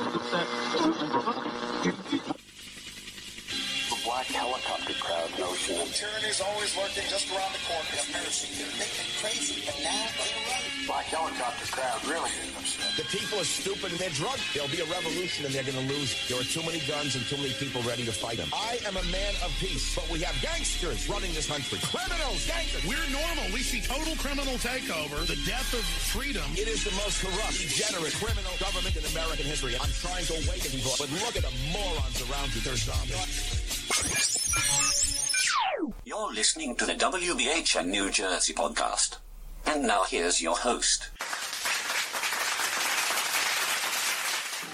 The black helicopter crowd notion of Tyranny's always lurking just around the corner. Have mercy. They're making crazy, but now they're right. black helicopter crowd really is upset. The people are stupid and they're drunk. There'll be a revolution and they're going to lose. There are too many guns and too many people ready to fight them. I am a man of peace, but we have gangsters running this country. Criminals, gangsters. We're normal. We see total criminal takeover, the death of freedom. It is the most corrupt, degenerate, criminal government in American history. I'm trying to awaken people, but look at the morons around you. They're zombies. You're listening to the WBHN New Jersey podcast. And now here's your host.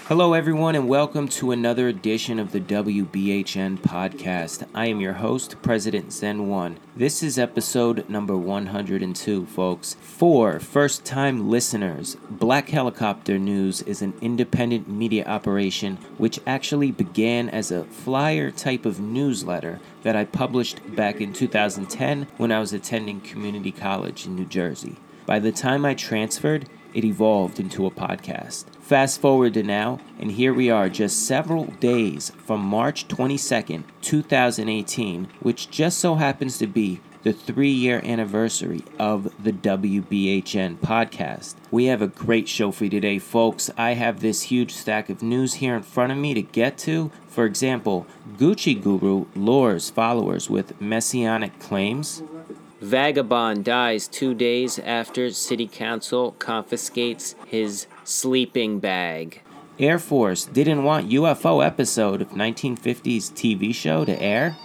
Hello, everyone, and welcome to another edition of the WBHN podcast. I am your host, President Zen One. This is episode number 102, folks. For first time listeners, Black Helicopter News is an independent media operation which actually began as a flyer type of newsletter that I published back in 2010 when I was attending community college in New Jersey. By the time I transferred, it evolved into a podcast. Fast forward to now, and here we are just several days from March 22nd, 2018, which just so happens to be the three year anniversary of the WBHN podcast. We have a great show for you today, folks. I have this huge stack of news here in front of me to get to. For example, Gucci Guru lures followers with messianic claims. Vagabond dies two days after City Council confiscates his sleeping bag. Air Force didn't want UFO episode of 1950s TV show to air.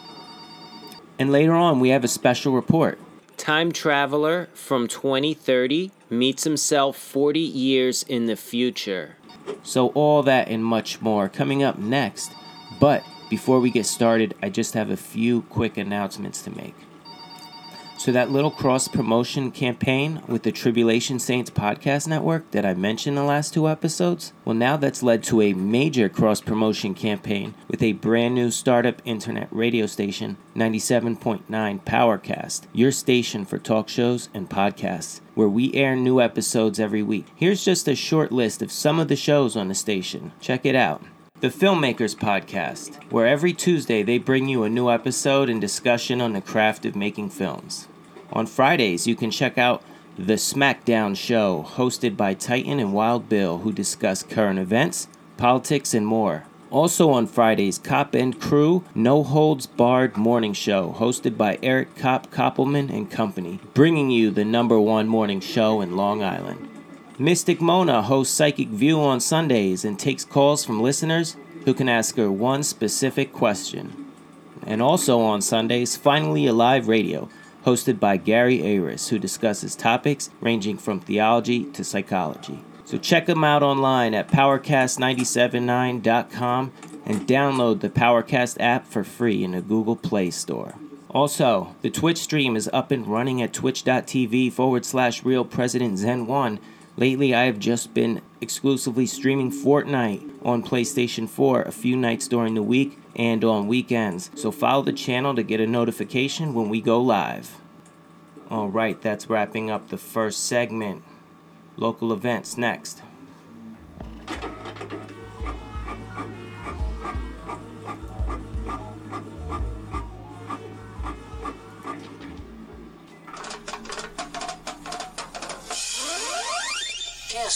And later on, we have a special report. Time traveler from 2030 meets himself 40 years in the future. So, all that and much more coming up next. But before we get started, I just have a few quick announcements to make. So, that little cross promotion campaign with the Tribulation Saints podcast network that I mentioned in the last two episodes, well, now that's led to a major cross promotion campaign with a brand new startup internet radio station, 97.9 Powercast, your station for talk shows and podcasts, where we air new episodes every week. Here's just a short list of some of the shows on the station. Check it out. The Filmmakers Podcast, where every Tuesday they bring you a new episode and discussion on the craft of making films. On Fridays, you can check out The SmackDown Show, hosted by Titan and Wild Bill, who discuss current events, politics, and more. Also on Fridays, Cop and Crew No Holds Barred Morning Show, hosted by Eric Cop Koppelman and Company, bringing you the number one morning show in Long Island. Mystic Mona hosts Psychic View on Sundays and takes calls from listeners who can ask her one specific question. And also on Sundays, Finally Alive Radio, hosted by Gary Aris, who discusses topics ranging from theology to psychology. So check them out online at powercast979.com and download the Powercast app for free in the Google Play Store. Also, the Twitch stream is up and running at twitch.tv forward slash real president zen 1 Lately, I have just been exclusively streaming Fortnite on PlayStation 4 a few nights during the week and on weekends, so follow the channel to get a notification when we go live. Alright, that's wrapping up the first segment. Local events next.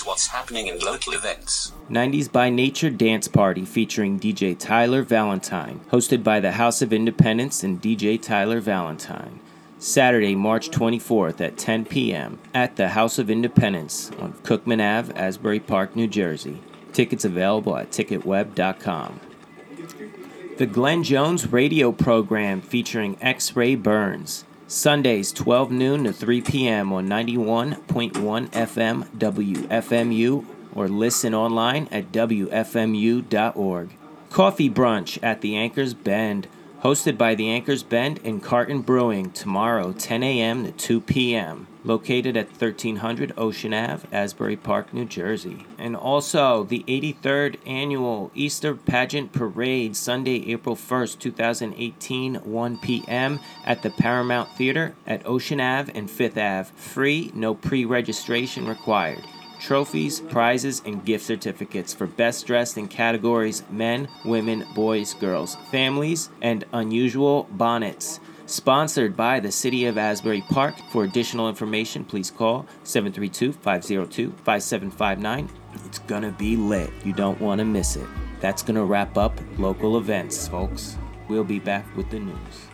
What's happening in local events. 90s by Nature Dance Party featuring DJ Tyler Valentine, hosted by the House of Independence and DJ Tyler Valentine. Saturday, March 24th at 10 p.m. at the House of Independence on Cookman Ave, Asbury Park, New Jersey. Tickets available at ticketweb.com. The Glenn Jones radio program featuring X Ray Burns. Sundays, 12 noon to 3 p.m. on 91.1 FM WFMU or listen online at WFMU.org. Coffee Brunch at the Anchors Bend, hosted by the Anchors Bend and Carton Brewing tomorrow, 10 a.m. to 2 p.m. Located at 1300 Ocean Ave, Asbury Park, New Jersey. And also the 83rd Annual Easter Pageant Parade, Sunday, April 1st, 2018, 1 p.m. at the Paramount Theater at Ocean Ave and 5th Ave. Free, no pre registration required. trophies, prizes, and gift certificates for best dressed in categories men, women, boys, girls, families, and unusual bonnets. Sponsored by the City of Asbury Park. For additional information, please call 732 502 5759. It's gonna be lit. You don't wanna miss it. That's gonna wrap up local events, folks. We'll be back with the news.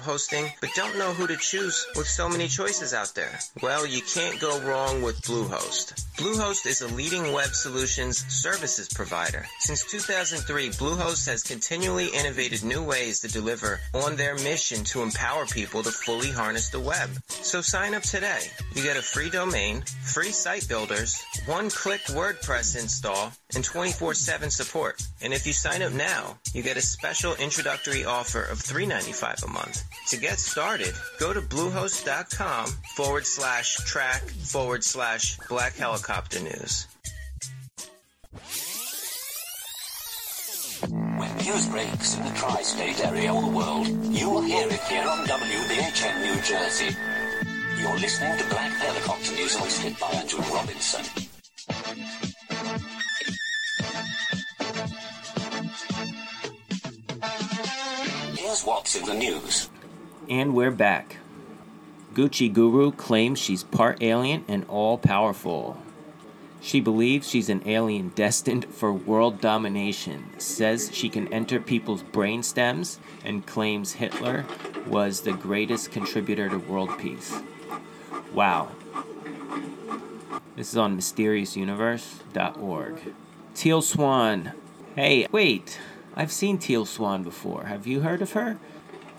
Hosting but don't know who to choose with so many choices out there? Well, you can't go wrong with Bluehost. Bluehost is a leading web solutions services provider. Since 2003, Bluehost has continually innovated new ways to deliver on their mission to empower people to fully harness the web. So sign up today. You get a free domain, free site builders, one-click WordPress install, and 24-7 support. And if you sign up now, you get a special introductory offer of $3.95 a month. To get started, go to bluehost.com forward slash track forward slash black helicopter news. When news breaks in the tri-state area or the world, you will hear it here on WBHN New Jersey. You're listening to Black Helicopter News hosted by Andrew Robinson. Here's what's in the news. And we're back. Gucci Guru claims she's part alien and all powerful. She believes she's an alien destined for world domination, says she can enter people's brain stems, and claims Hitler was the greatest contributor to world peace. Wow. This is on mysteriousuniverse.org. Teal Swan. Hey, wait. I've seen Teal Swan before. Have you heard of her?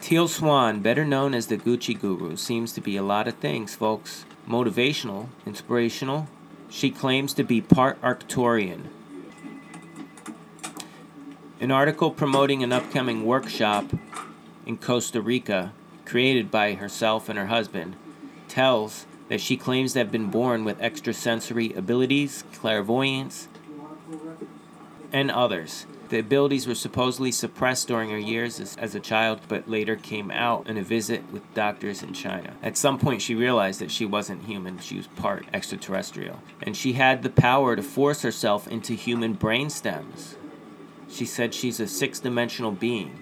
Teal Swan, better known as the Gucci Guru, seems to be a lot of things, folks. Motivational, inspirational. She claims to be part Arcturian. An article promoting an upcoming workshop in Costa Rica, created by herself and her husband, tells that she claims to have been born with extrasensory abilities, clairvoyance, and others. The abilities were supposedly suppressed during her years as, as, a child, but later came out in a visit with doctors in China. At some point, she realized that she wasn't human, she was part extraterrestrial. And she had the power to force herself into human brain stems. She said she's a six dimensional being.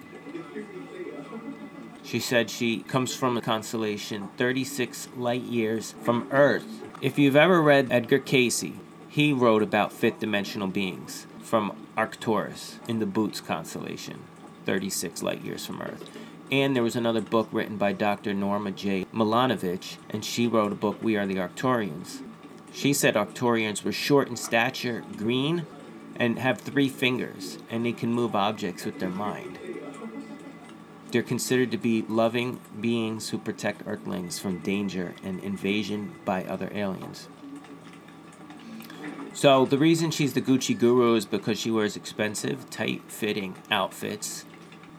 She said she comes from a constellation 36 light years from Earth. If you've ever read Edgar Cayce, he wrote about fifth dimensional beings from Arcturus in the Boots constellation, 36 light years from Earth. And there was another book written by Dr. Norma J. Milanovich, and she wrote a book, We Are the Arcturians. She said Arcturians were short in stature, green, and have three fingers, and they can move objects with their mind. They're considered to be loving beings who protect Earthlings from danger and invasion by other aliens. So the reason she's the Gucci guru is because she wears expensive, tight-fitting outfits.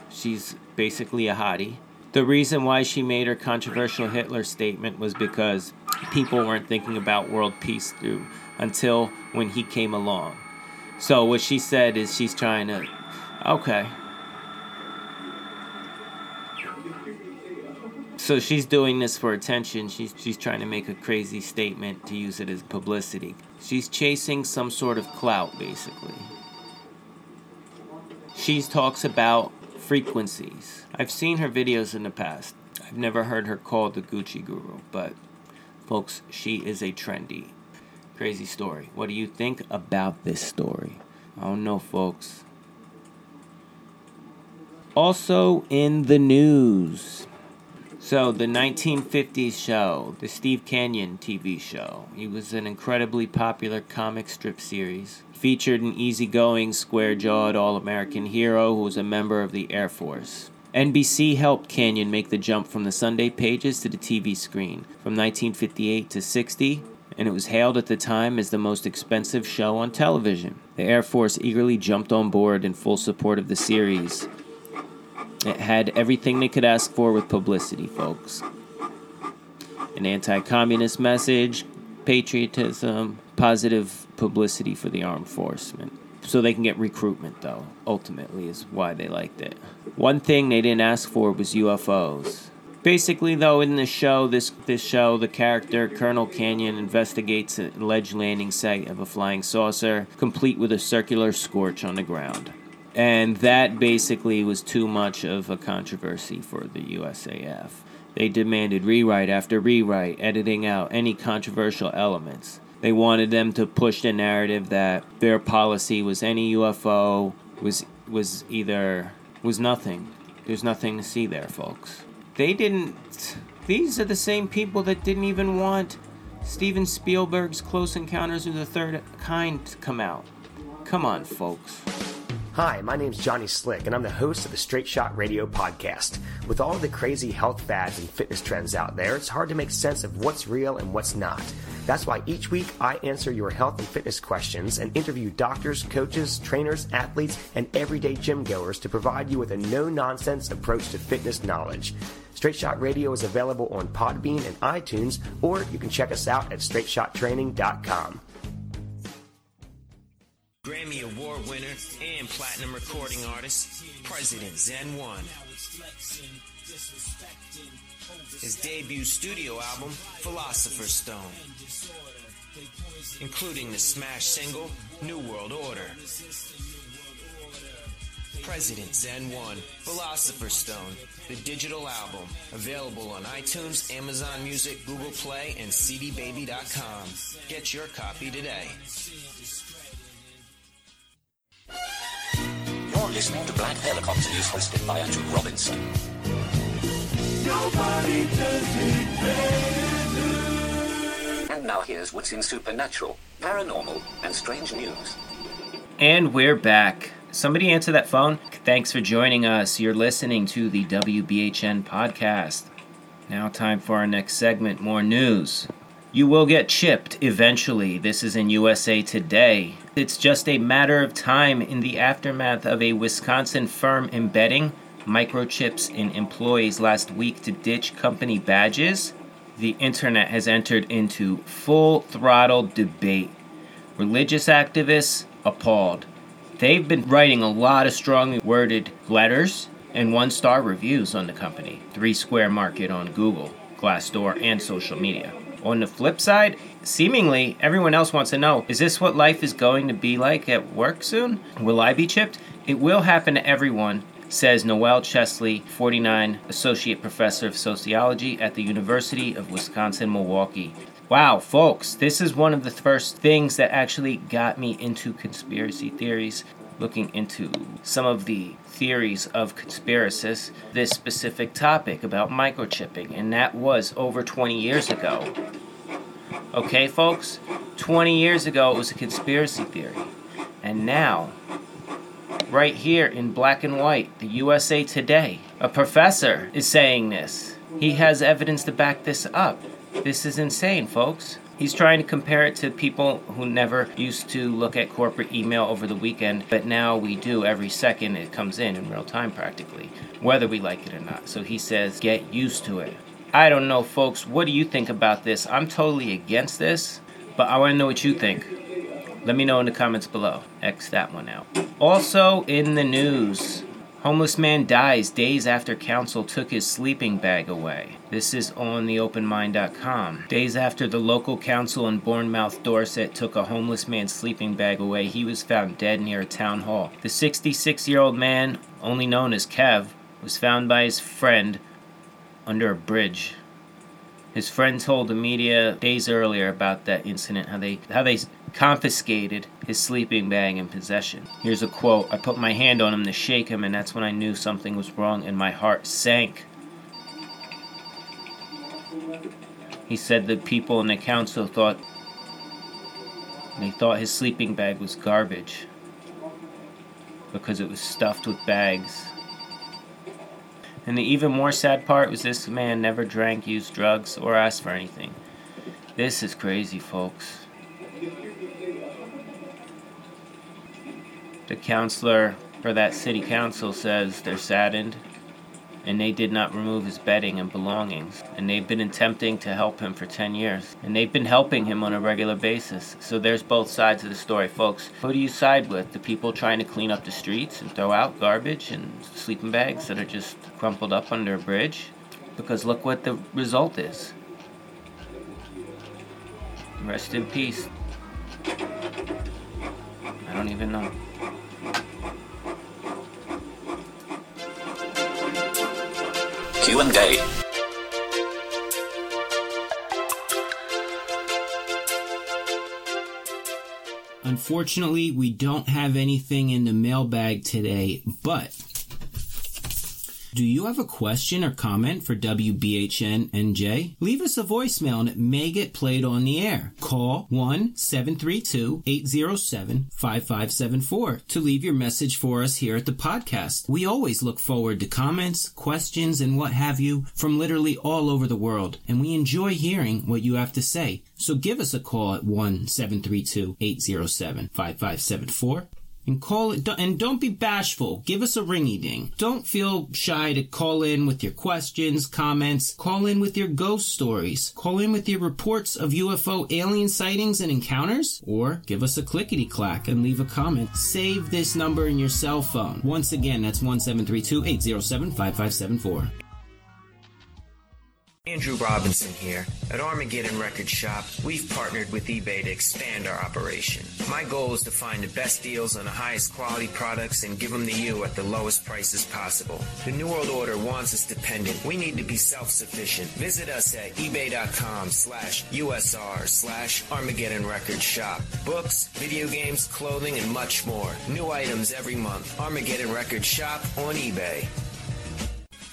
She's basically a hottie. The reason why she made her controversial Hitler statement was because people weren't thinking about world peace through until when he came along. So what she said is she's trying to okay. So she's doing this for attention. She's she's trying to make a crazy statement to use it as publicity. She's chasing some sort of clout, basically. She talks about frequencies. I've seen her videos in the past. I've never heard her called the Gucci Guru, but folks, she is a trendy, crazy story. What do you think about this story? I don't know, folks. Also in the news. So, the 1950s show, the Steve Canyon TV show, it was an incredibly popular comic strip series. Featured an easygoing, square jawed All American hero who was a member of the Air Force. NBC helped Canyon make the jump from the Sunday pages to the TV screen. From 1958 to 60, and it was hailed at the time as the most expensive show on television. The Air Force eagerly jumped on board in full support of the series. It had everything they could ask for with publicity, folks an anti communist message, patriotism, positive publicity for the armed forces. So they can get recruitment, though, ultimately, is why they liked it. One thing they didn't ask for was UFOs. Basically, though, in the show, this this show, the character Colonel Canyon investigates an alleged landing site of a flying saucer, complete with a circular scorch on the ground, and that basically was too much of a controversy for the USAF. They demanded rewrite after rewrite, editing out any controversial elements. They wanted them to push the narrative that their policy was any UFO was was either was nothing. There's nothing to see there, folks. They didn't these are the same people that didn't even want Steven Spielberg's Close Encounters of the Third Kind to come out. Come on, folks. Hi, my name's Johnny Slick, and I'm the host of the Straight Shot Radio podcast. With all the crazy health fads and fitness trends out there, it's hard to make sense of what's real and what's not. That's why each week I answer your health and fitness questions and interview doctors, coaches, trainers, athletes, and everyday gym goers to provide you with a no nonsense approach to fitness knowledge. Straight Shot Radio is available on Podbean and iTunes, or you can check us out at straightshottraining.com. Grammy Award winner and platinum recording artist, President Zen One. His debut studio album, Philosopher's Stone, including the smash single, New World Order. President Zen 1, Philosopher's Stone, the digital album, available on iTunes, Amazon Music, Google Play, and CDBaby.com. Get your copy today. You're listening to Black Helicopter News hosted by Andrew Robinson. Nobody does it And now here's what's in supernatural, paranormal, and strange news. And we're back. Somebody answer that phone. Thanks for joining us. You're listening to the WBHN podcast. Now, time for our next segment more news. You will get chipped eventually. This is in USA Today. It's just a matter of time in the aftermath of a Wisconsin firm embedding microchips in employees last week to ditch company badges. The internet has entered into full throttle debate. Religious activists appalled. They've been writing a lot of strongly worded letters and one star reviews on the company. Three Square Market on Google, Glassdoor, and social media. On the flip side, seemingly everyone else wants to know is this what life is going to be like at work soon? Will I be chipped? It will happen to everyone, says Noel Chesley, 49, Associate Professor of Sociology at the University of Wisconsin Milwaukee. Wow, folks, this is one of the first things that actually got me into conspiracy theories, looking into some of the theories of conspiracists, this specific topic about microchipping, and that was over 20 years ago. Okay, folks, 20 years ago it was a conspiracy theory, and now, right here in black and white, the USA Today, a professor is saying this. He has evidence to back this up. This is insane, folks. He's trying to compare it to people who never used to look at corporate email over the weekend, but now we do every second it comes in in real time practically, whether we like it or not. So he says, get used to it. I don't know, folks. What do you think about this? I'm totally against this, but I want to know what you think. Let me know in the comments below. X that one out. Also in the news, homeless man dies days after council took his sleeping bag away. This is on theopenmind.com. Days after the local council in Bournemouth, Dorset took a homeless man's sleeping bag away, he was found dead near a town hall. The 66 year old man, only known as Kev, was found by his friend under a bridge. His friend told the media days earlier about that incident, how they how they confiscated his sleeping bag and possession. Here's a quote I put my hand on him to shake him, and that's when I knew something was wrong, and my heart sank. He said the people in the council thought they thought his sleeping bag was garbage because it was stuffed with bags. And the even more sad part was this man never drank, used drugs, or asked for anything. This is crazy, folks. The counselor for that city council says they're saddened and they did not remove his bedding and belongings. And they've been attempting to help him for 10 years. And they've been helping him on a regular basis. So there's both sides of the story, folks. Who do you side with? The people trying to clean up the streets and throw out garbage and sleeping bags that are just crumpled up under a bridge? Because look what the result is. Rest in peace. I don't even know. Q&A. Unfortunately, we don't have anything in the mailbag today, but do you have a question or comment for WBHN NJ? Leave us a voicemail and it may get played on the air. Call 1 732 807 5574 to leave your message for us here at the podcast. We always look forward to comments, questions, and what have you from literally all over the world, and we enjoy hearing what you have to say. So give us a call at 1 732 807 5574 and call it and don't be bashful. Give us a ringy ding don't feel shy to call in with your questions comments. Call in with your ghost stories. Call in with your reports of ufo alien sightings and encounters. Or give us a clickety clack and leave a comment. Save this number in your cell phone. Once again that's 1732-807-5574 Andrew Robinson here. At Armageddon Record Shop, we've partnered with eBay to expand our operation. My goal is to find the best deals on the highest quality products and give them to you at the lowest prices possible. The New World Order wants us dependent. We need to be self-sufficient. Visit us at ebay.com slash USR slash Armageddon Record Shop. Books, video games, clothing, and much more. New items every month. Armageddon Record Shop on eBay.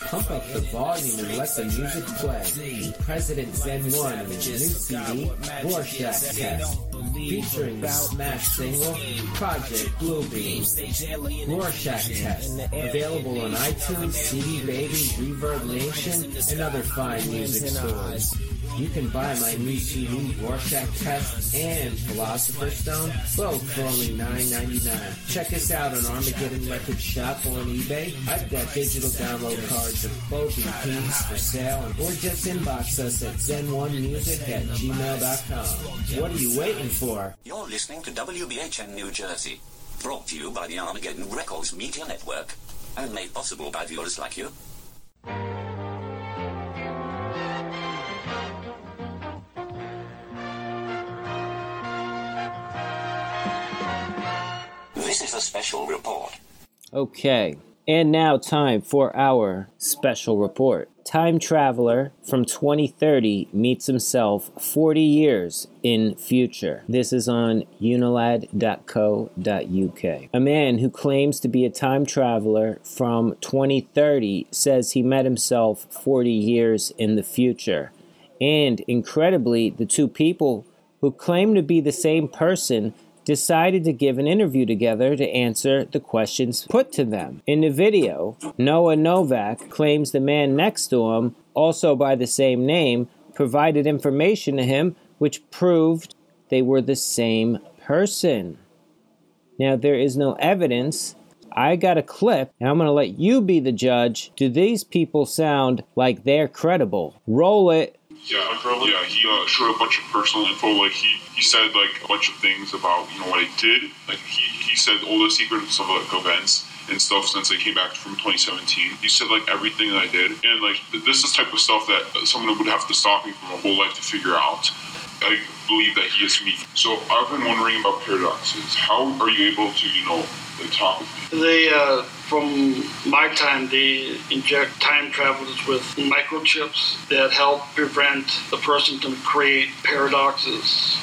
Pump up the volume and let the music play. President Zen 1 and his new CD, Rorschach Test, featuring the smash single, Project Bluebeam. Rorschach Test, available on iTunes, CD Baby, Reverb Nation, and other fine music stores. You can buy my new CD, Rorschach Test and Philosopher's Stone, both for only $9.99. Check us out on Armageddon Record Shop on eBay. I've got digital download cards of both EPs for sale, or just inbox us at zen1music at gmail.com. What are you waiting for? You're listening to WBHN New Jersey. Brought to you by the Armageddon Records Media Network. And made possible by viewers like you. This is a special report. Okay, and now time for our special report. Time traveler from 2030 meets himself 40 years in future. This is on unilad.co.uk. A man who claims to be a time traveler from 2030 says he met himself 40 years in the future. And incredibly, the two people who claim to be the same person decided to give an interview together to answer the questions put to them. In the video, Noah Novak claims the man next to him, also by the same name, provided information to him which proved they were the same person. Now, there is no evidence. I got a clip, and I'm going to let you be the judge. Do these people sound like they're credible? Roll it. Yeah, yeah. He uh, showed a bunch of personal info. Like he, he said like a bunch of things about you know what I did. Like he, he said all the secrets of like events and stuff since I came back from 2017. He said like everything that I did, and like this is type of stuff that someone would have to stop me from a whole life to figure out. I believe that he is me. So I've been wondering about paradoxes. How are you able to you know like talk with me? They, uh, from my time, they inject time travelers with microchips that help prevent the person from create paradoxes.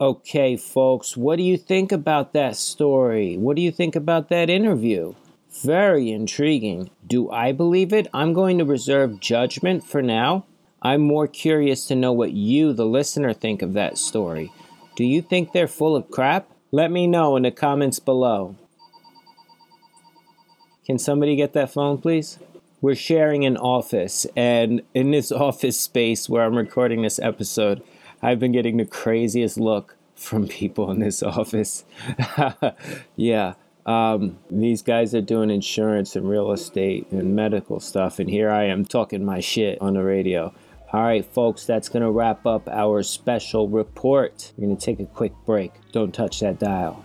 Okay, folks, what do you think about that story? What do you think about that interview? Very intriguing. Do I believe it? I'm going to reserve judgment for now. I'm more curious to know what you, the listener, think of that story. Do you think they're full of crap? Let me know in the comments below. Can somebody get that phone, please? We're sharing an office, and in this office space where I'm recording this episode, I've been getting the craziest look from people in this office. yeah. Um, these guys are doing insurance and real estate and medical stuff, and here I am talking my shit on the radio. All right, folks, that's going to wrap up our special report. We're going to take a quick break. Don't touch that dial.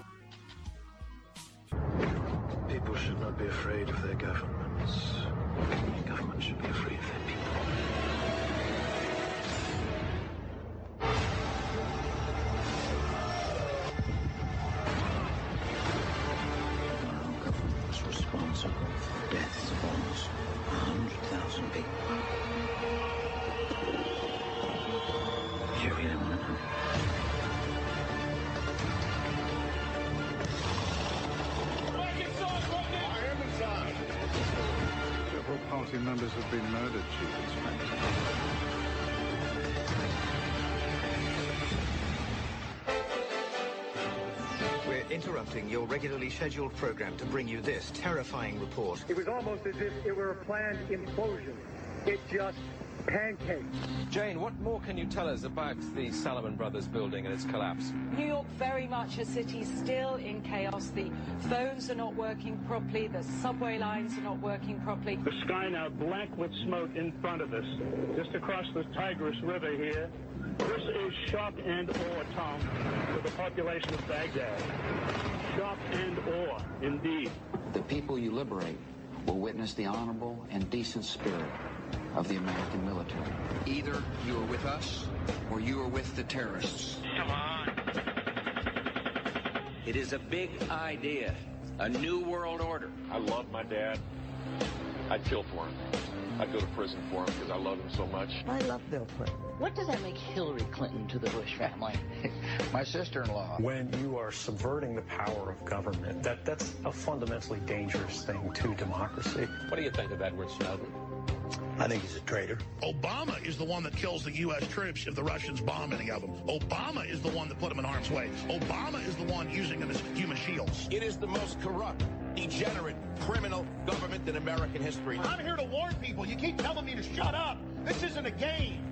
Scheduled program to bring you this terrifying report. It was almost as if it were a planned implosion. It just pancaked. Jane, what more can you tell us about the Salomon Brothers building and its collapse? New York, very much a city still in chaos. The phones are not working properly. The subway lines are not working properly. The sky now black with smoke in front of us. Just across the Tigris River here. This is shock and awe, Tom, for the population of Baghdad. Shock and awe, indeed. The people you liberate will witness the honorable and decent spirit of the American military. Either you are with us or you are with the terrorists. Come on. It is a big idea, a new world order. I love my dad. I'd kill for him. I'd go to prison for him because I love him so much. I love Bill Clinton. What does that make Hillary Clinton to the Bush family? My sister-in-law. When you are subverting the power of government, that, that's a fundamentally dangerous thing to democracy. What do you think of Edward Snowden? I think he's a traitor. Obama is the one that kills the U.S. troops if the Russians bomb any of them. Obama is the one that put them in harm's way. Obama is the one using them as human shields. It is the most corrupt, degenerate, criminal government in American history. I'm here to warn people. You keep telling me to shut up. This isn't a game.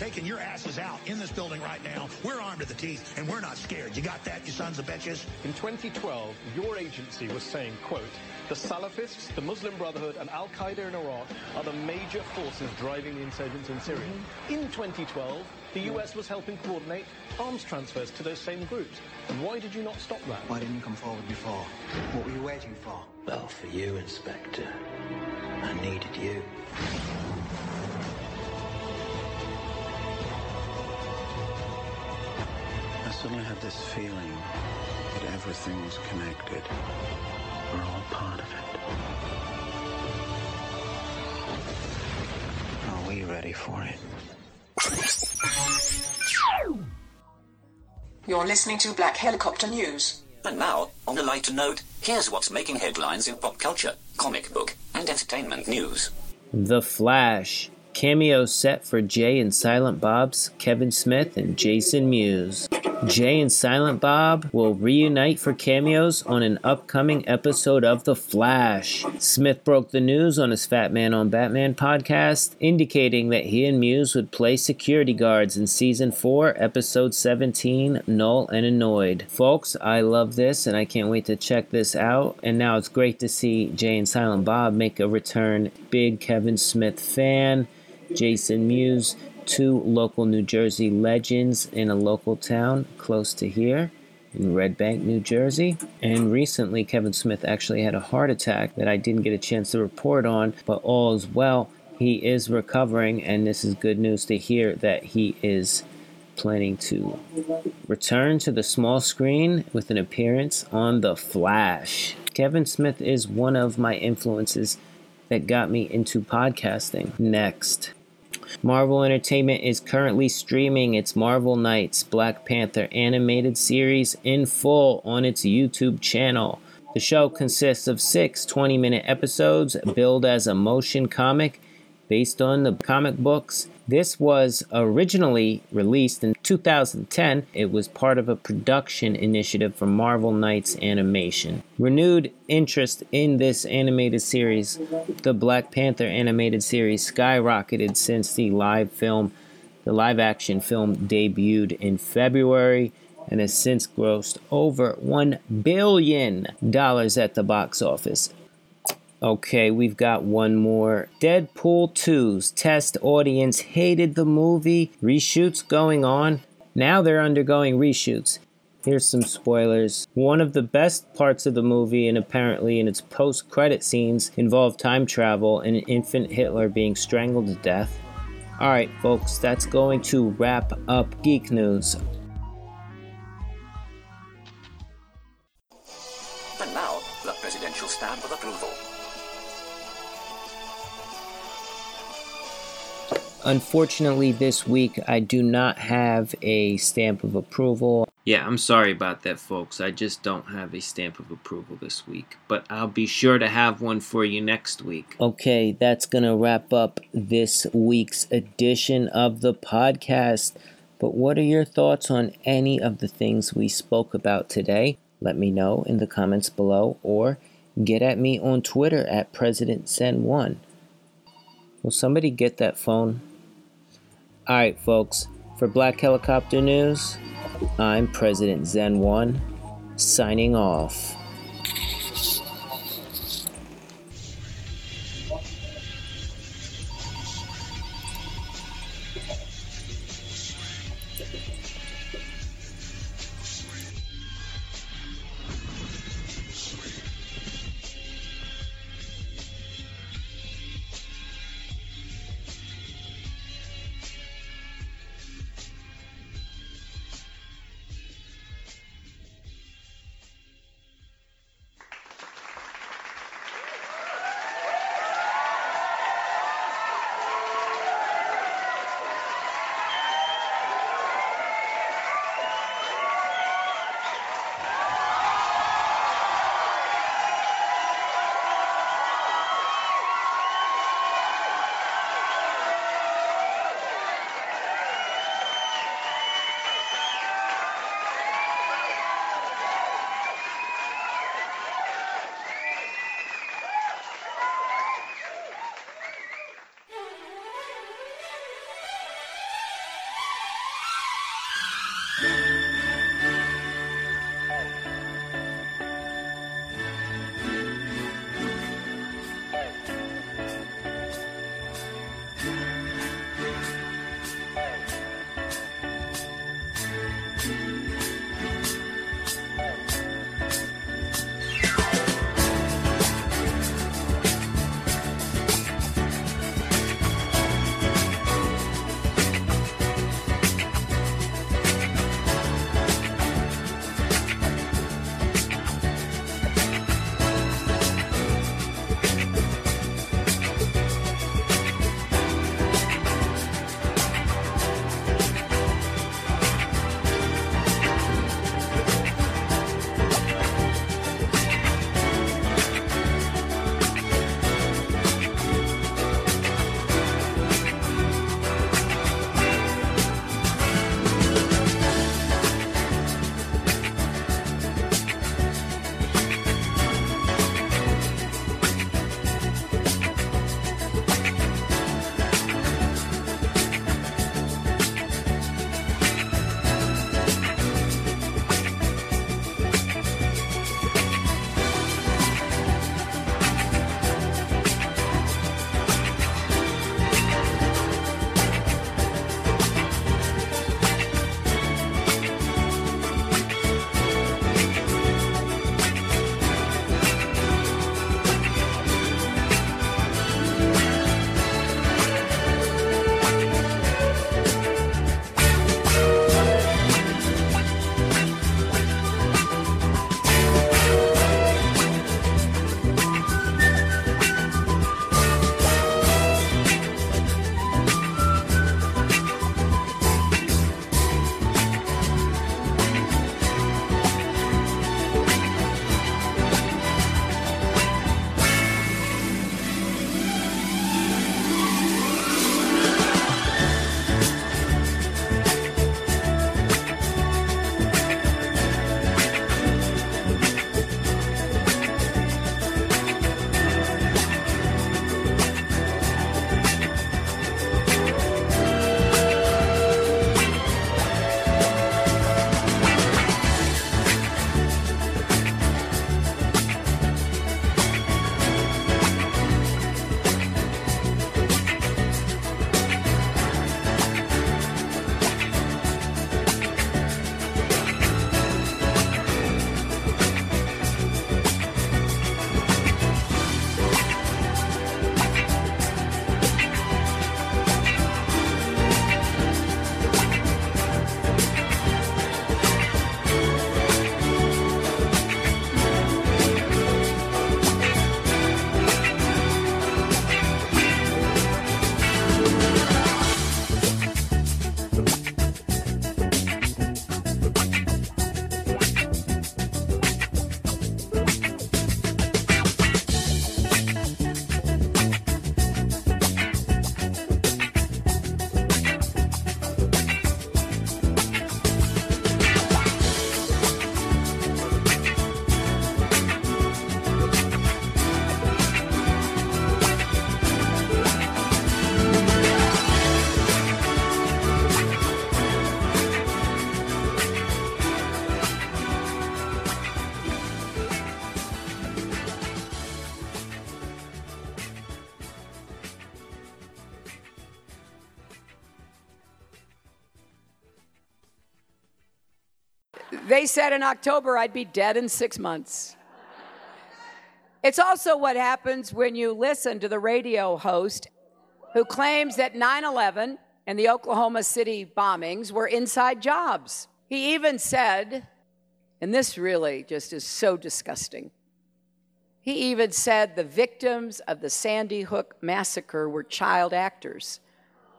People that have taken your asses out in this building right now. We're armed to the teeth, and we're not scared. You got that, you sons of bitches? In 2012, your agency was saying, quote, the Salafists, the Muslim Brotherhood, and Al Qaeda in Iraq are the major forces driving the insurgents in Syria. Mm-hmm. In 2012, the US was helping coordinate arms transfers to those same groups. And why did you not stop that? Why didn't you come forward before? What were you waiting for? Well, for you, Inspector. I needed you. Suddenly had this feeling that everything was connected. We're all part of it. Are we ready for it? You're listening to Black Helicopter News. And now, on a lighter note, here's what's making headlines in pop culture, comic book, and entertainment news. The Flash. Cameo set for Jay and Silent Bob's Kevin Smith and Jason Mewes. Jay and Silent Bob will reunite for cameos on an upcoming episode of The Flash. Smith broke the news on his Fat Man on Batman podcast, indicating that he and Mewes would play security guards in season 4, episode 17, Null and Annoyed. Folks, I love this and I can't wait to check this out. And now it's great to see Jay and Silent Bob make a return. Big Kevin Smith fan. Jason Mewes, two local New Jersey legends in a local town close to here in Red Bank, New Jersey. And recently, Kevin Smith actually had a heart attack that I didn't get a chance to report on, but all is well. He is recovering, and this is good news to hear that he is planning to return to the small screen with an appearance on The Flash. Kevin Smith is one of my influences that got me into podcasting. Next. Marvel Entertainment is currently streaming its Marvel Knights Black Panther animated series in full on its YouTube channel. The show consists of six 20 minute episodes billed as a motion comic based on the comic books. This was originally released in 2010. It was part of a production initiative for Marvel Knights Animation. Renewed interest in this animated series, the Black Panther animated series, skyrocketed since the live film, the live action film debuted in February and has since grossed over $1 billion at the box office. Okay, we've got one more. Deadpool 2's test audience hated the movie. Reshoots going on. Now they're undergoing reshoots. Here's some spoilers. One of the best parts of the movie, and apparently in its post credit scenes, involved time travel and an infant Hitler being strangled to death. Alright, folks, that's going to wrap up Geek News. Unfortunately, this week I do not have a stamp of approval. Yeah, I'm sorry about that, folks. I just don't have a stamp of approval this week. But I'll be sure to have one for you next week. Okay, that's going to wrap up this week's edition of the podcast. But what are your thoughts on any of the things we spoke about today? Let me know in the comments below or get at me on Twitter at PresidentZen1. Will somebody get that phone? Alright, folks, for Black Helicopter News, I'm President Zen1, signing off. They said in October I'd be dead in six months. It's also what happens when you listen to the radio host who claims that 9 11 and the Oklahoma City bombings were inside jobs. He even said, and this really just is so disgusting. He even said the victims of the Sandy Hook massacre were child actors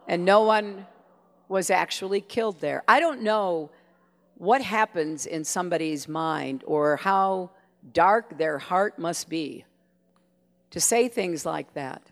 and no one was actually killed there. I don't know what happens in somebody's mind or how dark their heart must be to say things like that.